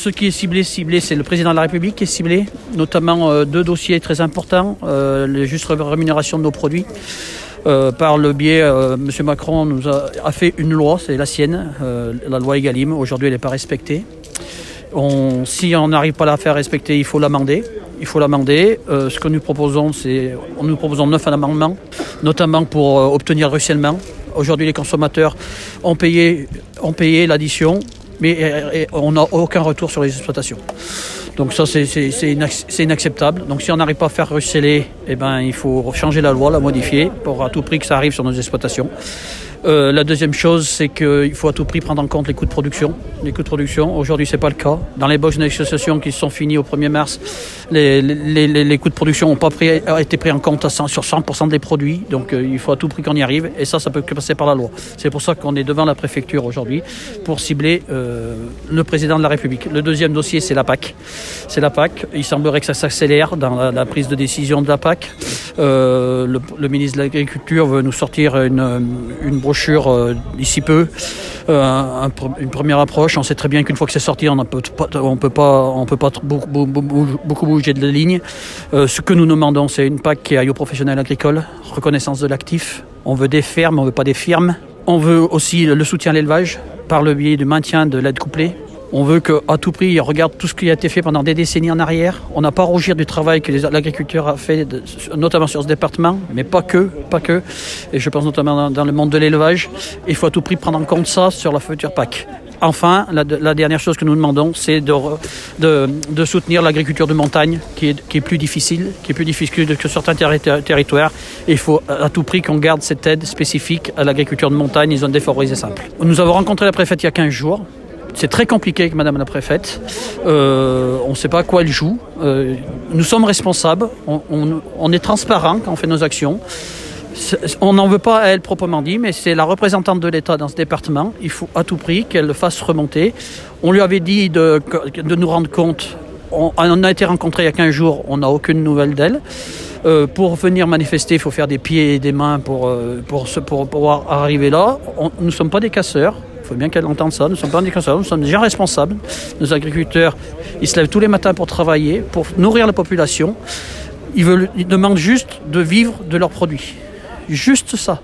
ce qui est ciblé, ciblé, c'est le président de la République qui est ciblé, notamment euh, deux dossiers très importants, euh, les justes rémunérations de nos produits. Euh, par le biais, M. Macron nous a, fait une loi, c'est la sienne, la loi Egalim. Aujourd'hui, elle n'est pas respectée. Si on n'arrive pas à la faire respecter, il faut l'amender. Il faut l'amender. Ce que nous proposons, c'est, nous proposons neuf amendements, notamment pour obtenir le ruissellement. Aujourd'hui, les consommateurs ont payé l'addition, mais et, et on n'a aucun retour sur les exploitations. Donc ça, c'est inacceptable. Donc si on n'arrive pas à faire ruisseler, eh ben, il faut changer la loi, la modifier, pour à tout prix que ça arrive sur nos exploitations. Euh, la deuxième chose, c'est qu'il faut à tout prix prendre en compte les coûts de production. Les coûts de production, aujourd'hui, pas le cas. Dans les box négociations qui sont finies au 1er mars, les, coûts de production n'ont pas été pris en compte à 100, sur 100% des produits. Donc, euh, il faut à tout prix qu'on y arrive. Et ça, ça peut que passer par la loi. C'est pour ça qu'on est devant la préfecture aujourd'hui pour cibler euh, le président de la République. Le deuxième dossier, c'est la PAC. C'est la PAC. Il semblerait que ça s'accélère dans la, prise de décision de la PAC. Le, le, ministre de l'Agriculture veut nous sortir une, une brochure euh, d'ici peu, euh, un, une première approche. On sait très bien qu'une fois que c'est sorti, on ne peut pas, on peut pas, on peut pas beaucoup, bouger de la ligne. Euh, ce que nous demandons, c'est une PAC qui aille aux professionnels agricoles, reconnaissance de l'actif. On veut des fermes, on veut pas des firmes. On veut aussi le soutien à l'élevage par le biais du maintien de l'aide couplée. On veut qu'à tout prix, ils regardent tout ce qui a été fait pendant des décennies en arrière. On n'a pas à rougir du travail que l'agriculture a fait, notamment sur ce département, mais pas que, pas que. Et je pense notamment dans, le monde de l'élevage. Il faut à tout prix prendre en compte ça sur la future PAC. Enfin, la, dernière chose que nous demandons, c'est de, soutenir l'agriculture de montagne, qui est, plus difficile, qui est plus difficile que certains terri territoires. Il faut à tout prix qu'on garde cette aide spécifique à l'agriculture de montagne, les zones défavorisées simples. Nous avons rencontré la préfète il y a 15 jours. C'est très compliqué avec Madame la préfète. Euh, on ne sait pas à quoi elle joue. Euh, nous sommes responsables. On, est transparent quand on fait nos actions. On n'en veut pas à elle proprement dit, mais c'est la représentante de l'État dans ce département. Il faut à tout prix qu'elle le fasse remonter. On lui avait dit de, nous rendre compte. On, a été rencontrés il y a 15 jours. On n'a aucune nouvelle d'elle. Euh, pour venir manifester, il faut faire des pieds et des mains pour, pouvoir arriver là. Nous ne sommes pas des casseurs faut bien qu'elle entende ça. Nous ne sommes pas des consommateurs, nous sommes déjà responsables. Nos agriculteurs, ils se lèvent tous les matins pour travailler, pour nourrir la population. Ils demandent juste de vivre de leurs produits. Juste ça.